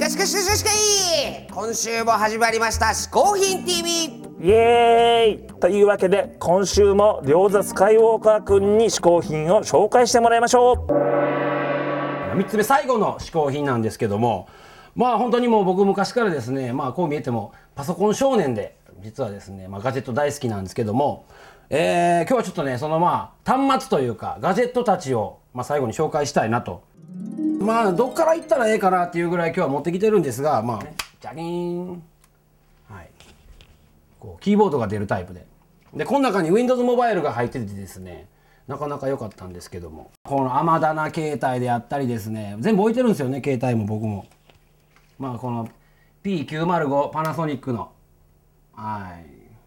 かしかしかしかしかい今週も始まりました嗜好品 TV イエーイというわけで今週も両座スカイウォーカー君に嗜好品を紹介してもらいましょう3つ目最後の嗜好品なんですけどもまあ本当にもう僕昔からですねまあこう見えてもパソコン少年で実はですね、まあ、ガジェット大好きなんですけども、えー、今日はちょっとねそのまあ端末というかガジェットたちを、まあ、最後に紹介したいなとまあどっから行ったらええかなっていうぐらい今日は持ってきてるんですがまあジャリーン。はい。こうキーボードが出るタイプで。でこの中に Windows モバイルが入っててですねなかなか良かったんですけども。この甘だな携帯であったりですね全部置いてるんですよね携帯も僕も。まあこの P905 パナソニックの。はい。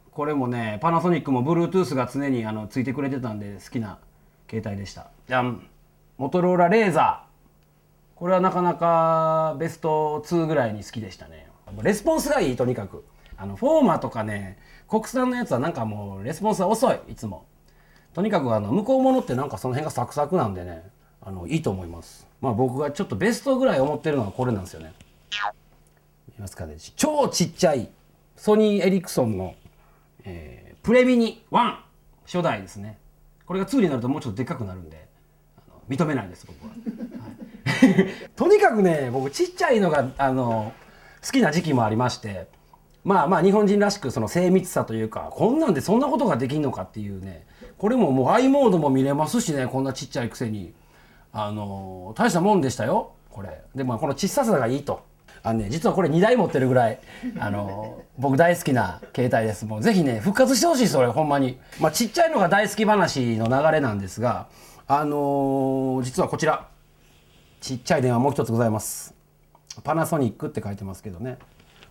これもねパナソニックも Bluetooth が常にあのついてくれてたんで好きな携帯でした。じゃん。モトローラレーザーこれはなかなかベスト2ぐらいに好きでしたね。レスポンスがいいとにかく。あのフォーマとかね国産のやつはなんかもうレスポンスが遅いいつも。とにかくあの向こうものってなんかその辺がサクサクなんでねあのいいと思います。まあ僕がちょっとベストぐらい思ってるのはこれなんですよね。見ますかね。超ちっちゃいソニー・エリクソンの、えー、プレミニ1初代ですね。これが2になるともうちょっとでっかくなるんで認めないです僕は、はい、とにかくね僕ちっちゃいのがあの好きな時期もありましてまあまあ日本人らしくその精密さというかこんなんでそんなことができんのかっていうねこれももう i モードも見れますしねこんなちっちゃいくせに。あの大したもんでしたよこれ。でもこの小ささがいいと。あのね実はこれ2台持ってるぐらいあの僕大好きな携帯です。もうぜひね復活してほしいそれほんまに。まあちっちゃいのが大好き話の流れなんですがあのー、実はこちら。ちっちゃい電話もう一つございます。パナソニックって書いてますけどね。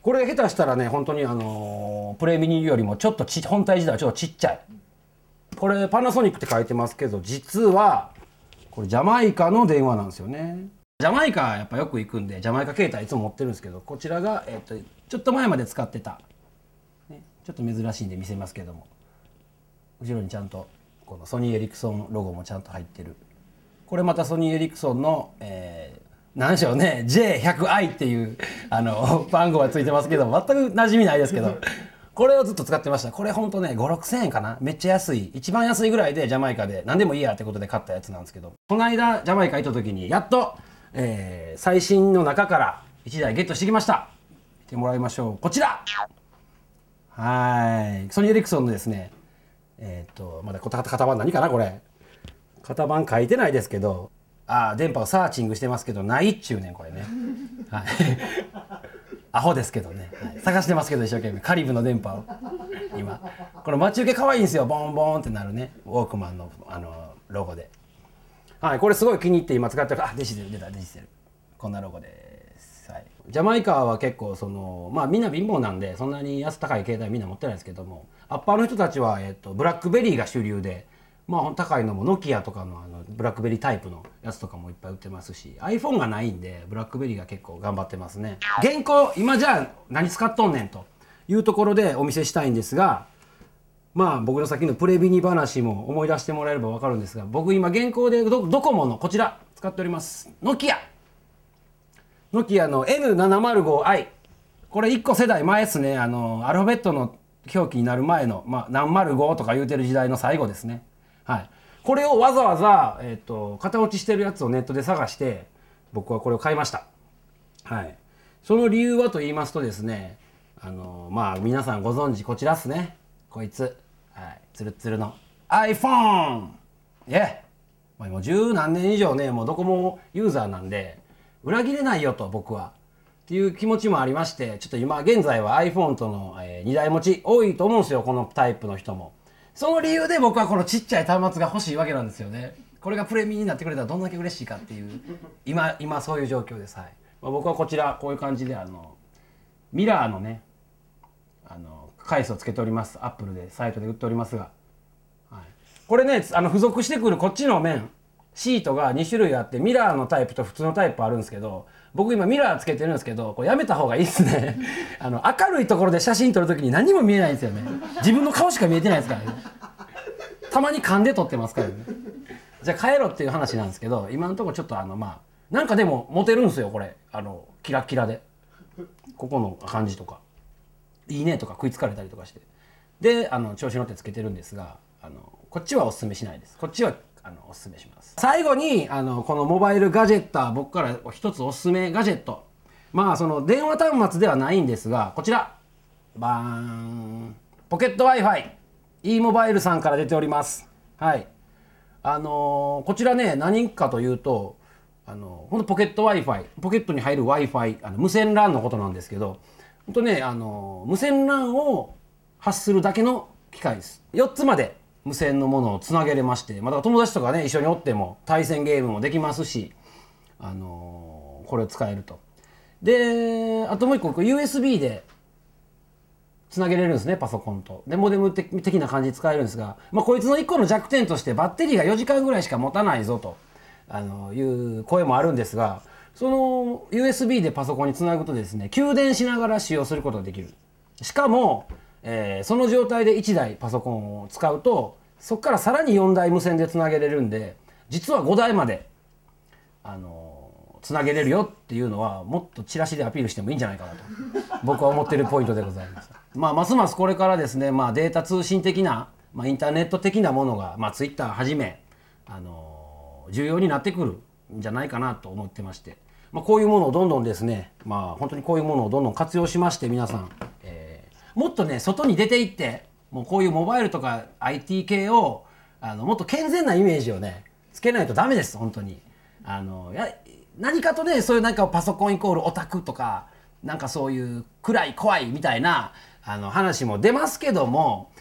これ下手したらね本当にあのー、プレミニよりもちょっとち本体自体はちょっとちっちゃい。これパナソニックって書いてますけど実はこれジャマイカの電話なんですよね。ジャマイカやっぱよく行くんでジャマイカ携帯いつも持ってるんですけどこちらが、えーと、ちょっと前まで使ってた、ね、ちょっと珍しいんで見せますけども。後ろにちゃんとこのソニー・エリクソンロゴもちゃんと入ってる。これまたソニー・エリクソンの、えー、何でしょうね J100i っていうあの番号がついてますけど全く馴染みないですけどこれをずっと使ってました。これほんとね56000円かな。めっちゃ安い。一番安いぐらいでジャマイカで何でもいいやってことで買ったやつなんですけど。この間ジャマイカ行った時にやっとえー、最新の中から1台ゲットしてきました。見てもらいましょう。こちら。はい。ソニー・エリクソンのですねえっ、とまだ型番何かなこれ。型番書いてないですけどああ電波をサーチングしてますけどないっちゅうねんこれね。はい。アホですけどね、はい、探してますけど一生懸命。カリブの電波を。今。この待ち受け可愛いんですよ。ボンボンってなるね。ウォークマンのあのロゴで。はい、これすごい気に入って今使ってる。あ Digicel 出た Digicel こんなロゴです、はい、ジャマイカは結構そのまあみんな貧乏なんでそんなに安高い携帯みんな持ってないですけどもアッパーの人たちは、えっと、ブラックベリーが主流でまあ高いのもノキアとかのあのブラックベリータイプのやつとかもいっぱい売ってますし iPhone がないんでブラックベリーが結構頑張ってますね。原稿今じゃあ何使っとんねんというところでお見せしたいんですがまあ僕の先のプレビニ話も思い出してもらえれば分かるんですが僕今現行でドコモのこちら使っております。ノキア。ノキアの N705i これ1個世代前ですね。あのアルファベットの表記になる前の、まあ、何丸5とか言うてる時代の最後ですね。はい。これをわざわざ、えーと、型落ちしてるやつをネットで探して僕はこれを買いました。はい。その理由はと言いますとですねあのまあ皆さんご存知こちらっすね。こいつ。はい、つるつるの iPhone! いえ？もう十何年以上ねもうどこもユーザーなんで裏切れないよと僕は。っていう気持ちもありましてちょっと今現在は iPhone との、えー、2台持ち多いと思うんですよこのタイプの人も。その理由で僕はこのちっちゃい端末が欲しいわけなんですよね。これがプレミアになってくれたらどんだけ嬉しいかっていう。今今そういう状況ですはい、まあ、僕はこちらこういう感じであのミラーのねあの回数をつけております。アップルでサイトで売っておりますが、はい、これねあの付属してくるこっちの面シートが2種類あってミラーのタイプと普通のタイプあるんですけど僕今ミラーつけてるんですけどこれやめた方がいいですね。あの明るいところで写真撮る時に何も見えないんですよね。自分の顔しか見えてないですからね。たまに勘で撮ってますからね。じゃあ帰ろっていう話なんですけど今のところちょっとあのまあなんかでもモテるんですよこれ。あのキラキラで。ここの感じとか「いいね」とか食いつかれたりとかして。であの調子乗ってつけてるんですがあのこっちはおすすめしないです。こっちはあのおすすめします。最後にあのこのモバイルガジェッター僕から一つおすすめガジェット。まあその電話端末ではないんですがこちら。バーン。ポケット Wi-Fi e モバイルさんから出ております。はい。あのーこちらね何かというとあのほんとポケット Wi-Fi ポケットに入る Wi-Fi あの無線 LAN のことなんですけどほんとねあのー無線 LAN を発するだけの機械です。4つまで。無線のものをつなげれましてまあ友達とかね一緒におっても対戦ゲームもできますしあのーこれを使えると。であともう一個 USB でつなげれるんですねパソコンと。でモデム的な感じで使えるんですが、まあ、こいつの1個の弱点としてバッテリーが4時間ぐらいしか持たないぞとあのいう声もあるんですがその USB でパソコンにつなぐとですね給電しながら使用することができる。しかも、えーその状態で1台パソコンを使うとそこからさらに4台無線でつなげれるんで実は5台まであのつなげれるよっていうのはもっとチラシでアピールしてもいいんじゃないかなと 僕は思ってるポイントでございます。まあ、ますますこれからですね、まあ、データ通信的な、まあ、インターネット的なものが、まあ、ツイッターはじめ、あの重要になってくるんじゃないかなと思ってまして、まあ、こういうものをどんどんですね、まあ、本当にこういうものをどんどん活用しまして皆さん、もっとね外に出て行ってもうこういうモバイルとか IT 系をあのもっと健全なイメージをねつけないとダメです本当に。あのや何かとねそういうなんかパソコンイコールオタクとかなんかそういう暗い怖いみたいなあの話も出ますけども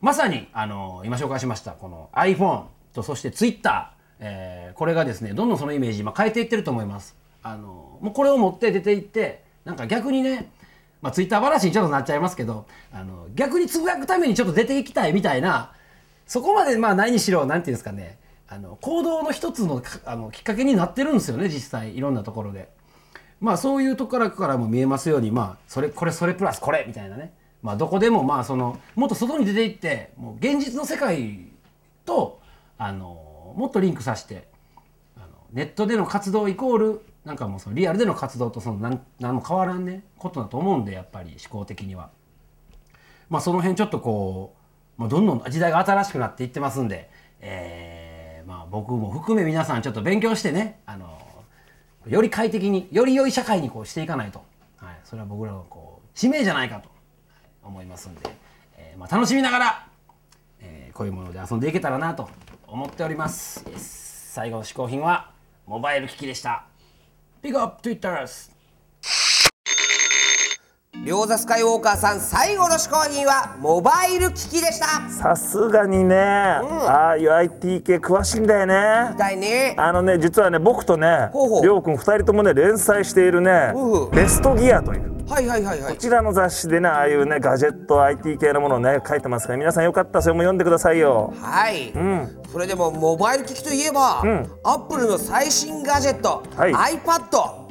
まさにあの今紹介しましたこの iPhone とそして Twitter、えーこれがですねどんどんそのイメージ今変えていってると思います。あのもうこれを持って出ていってなんか逆にねまあ、ツイッター話にちょっとなっちゃいますけどあの逆につぶやくためにちょっと出ていきたいみたいなそこまでまあ何にしろなんていうんですかねあの行動の一つのあのきっかけになってるんですよね実際いろんなところで。まあそういうところからも見えますようにまあそれこれそれプラスこれみたいなねまあどこでもまあそのもっと外に出ていってもう現実の世界とあのもっとリンクさせてあのネットでの活動イコールなんかもうそのリアルでの活動とその何何も変わらんねことだと思うんでやっぱり思考的には。まあその辺ちょっとこう、まあ、どんどん時代が新しくなっていってますんで、えーまあ僕も含め皆さんちょっと勉強してねあのより快適により良い社会にこうしていかないと、はい、それは僕らのこう使命じゃないかと思いますんで、えーまあ、楽しみながら、えーこういうもので遊んでいけたらなと思っております。最後の嗜好品はモバイル機器でした。ピックアップ Twitters! 両座スカイウォーカーさん最後の嗜好品はモバイル機器でした。さすがにね、ああいう IT 系詳しいんだよね。だいね。あのね実はね僕とねりょうくん2人ともね連載しているねベストギアというはいはいはいはい。こちらの雑誌でねああいうねガジェット IT 系のものをね書いてますから皆さんよかったらそれも読んでくださいよ。はい、ん。それでもモバイル機器といえば、ん。アップルの最新ガジェット、はい。iPad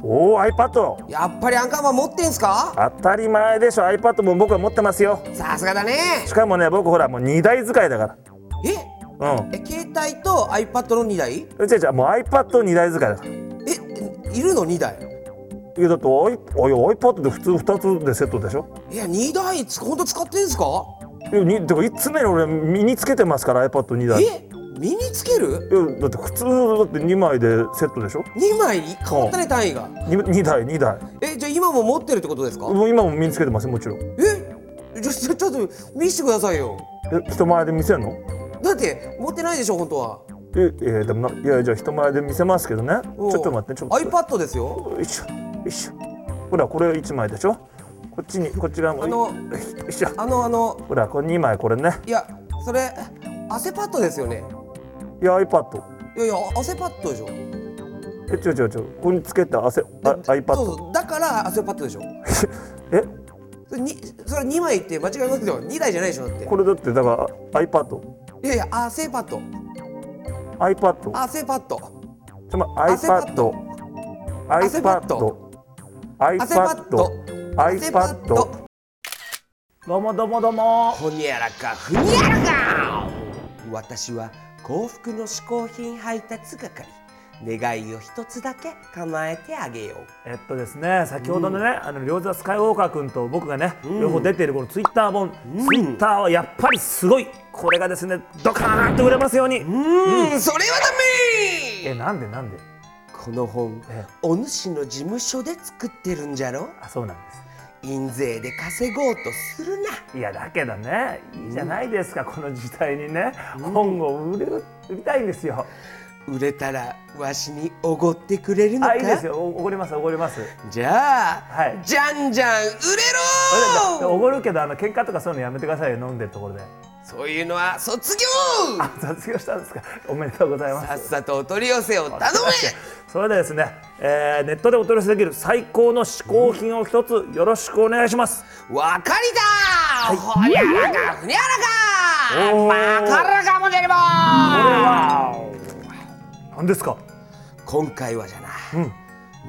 おお iPad やっぱりアンカーマン持ってんすか？当たり前でしょ iPad も僕は持ってますよ。さすがだね。しかもね僕ほらもう2台使いだかえ？らうん。え携帯と iPad の2台？違う違うもう iPad2 台使いだから。えいるの？2台いやだっておいおい iPad で普通2つでセットでしょ？いや2台つ本当使ってんすか？いやにてかいつ目に俺身につけてますから iPad2 台。いえ？身につける？やだって普通だって2枚でセットでしょ ?2 枚？に変わったね単位が。2, 2台2台。えじゃあ今も持ってるってことですか？もう今も身につけてますよもちろん。え？じゃちょちょっと見せてくださいよ。え人前で見せんの？だって持ってないでしょ本当は。ええーでもないやじゃあ人前で見せますけどね。ちょっと待ってちょっと iPad ですよ。よいしょよいし。ょほらこれ1枚でしょ？こっちにこっち側も。あのよいしょ。あのあの。ほらこれ2枚これね。いやそれ汗パッドですよね。いや iPad いやいや汗パッドでしょ。え違う違う違うここにつけて汗あで iPad そうそう。だから汗パッドでしょ。え？それにそれ2枚って間違いますよ。2台じゃないでしょだって。これだってだから iPad いやいや汗パッド。iPad 汗パッド。ちょま汗パッ iPad iPad ド汗パッ iPad ド汗パッ iPad ドどうもどうもどうも。ほにゃらかふにゃらか。私は幸福の嗜好品配達係。願いを一つだけ叶えてあげよう。えっとですね先ほどのね、あの両座スカイウォーカー君と僕がね、両方出ているこのツイッター本、ツイッターはやっぱりすごいこれがですねドカーンと売れますように、うん。それはダえメなんでなんで？この本えお主の事務所で作ってるんじゃろ？あそうなんです。印税で稼ごうとするな。いやだけどねいいじゃないですか、この時代にね、本を売る売りたいんですよ。売れたらわしにおごってくれるのか？あいいですよ。おおごりますおごります。じゃあ、はい。じゃんじゃん売れろおごるけどあの喧嘩とかそういうのやめてくださいよ飲んでるところでそういうのは卒業！卒業したんですか。おめでとうございます。さっさとお取り寄せを頼めそれではですね、えーネットでお取り寄せできる最高の嗜好品を一つよろしくお願いします。わかりだ、ほにゃらかふにゃらか！まからかもじゃりもわー。何ですか？今回はじゃな、うん。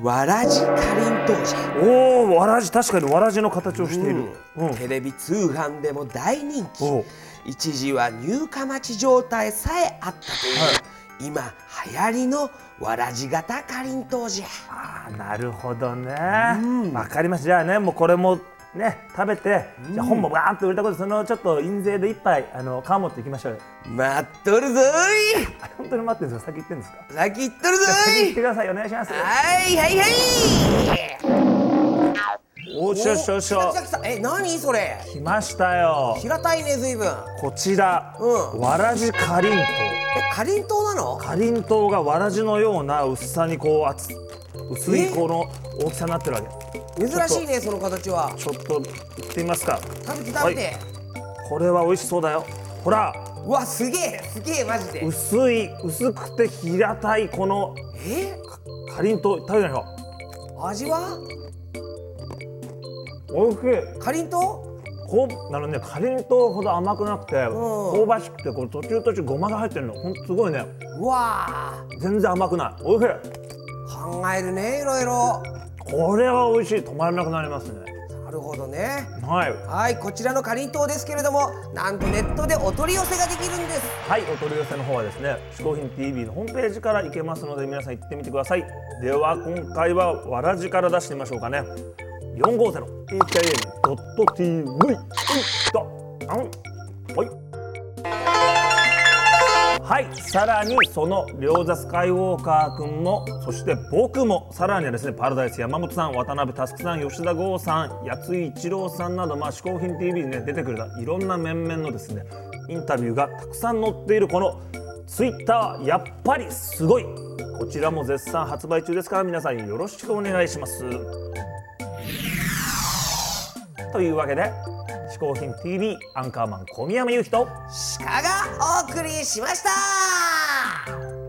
わらじかりんとうじゃ。おおわらじ。確かにわらじの形をしている、うん。テレビ通販でも大人気一時は入荷待ち状態さえあったという、今流行りのわらじ型かりんとうじゃあーなるほどね。わ、かりました。じゃあねもうこれもね食べて、じゃあ本もバーンと売れたことでそのちょっと印税で一杯あの皮持っていきましょうよ。待っとるぞい。あ 本当に待ってるんですか先言ってんですか？先行っとるぞじゃあ先言っていください。お願いします。はいはいはいおっしょしょしょ来た来た来た。え何それ？来ましたよ。平たいね随分。こちら、うん。わらじかりんとう。えかりんとうなの？かりんとうがわらじのような薄さにこう厚薄いこの大きさになってるわけ。珍しいねその形は。ちょっといってみますか。食べて食べて、これは美味しそうだよ。ほら。うわすげえすげえマジで。薄い薄くて平たいこのえ？かりんとう。食べてみましょ味は？うおいしい。かりんとこうあのねかりんとうほど甘くなくて、香ばしくてこう途中途中ごまが入ってるの。ほんとすごいね。ううわ全然甘くない。おいしい。ー考えるねいろいろ。これは美味しい。止まらなくなりますね。なるほどね。はい。はいこちらのかりんとうですけれどもなんとネットでお取り寄せができるんです。はい、お取り寄せの方はですね、嗜好品 TV のホームページから行けますので、皆さん行ってみてください。では、今回はわらじから出してみましょうかね。450 HIN.TV と、あん、はい。はい、さらにその両座スカイウォーカー君もそして僕もさらにはですねパラダイス山本さん渡辺佑さん吉田剛さん八井一郎さんなどまあ嗜好品 TV にね出てくれたいろんな面々のですねインタビューがたくさん載っているこのツイッターやっぱりすごい。こちらも絶賛発売中ですから皆さんよろしくお願いしますというわけで嗜好品 TV アンカーマン小宮山雄人鹿がお送りしました。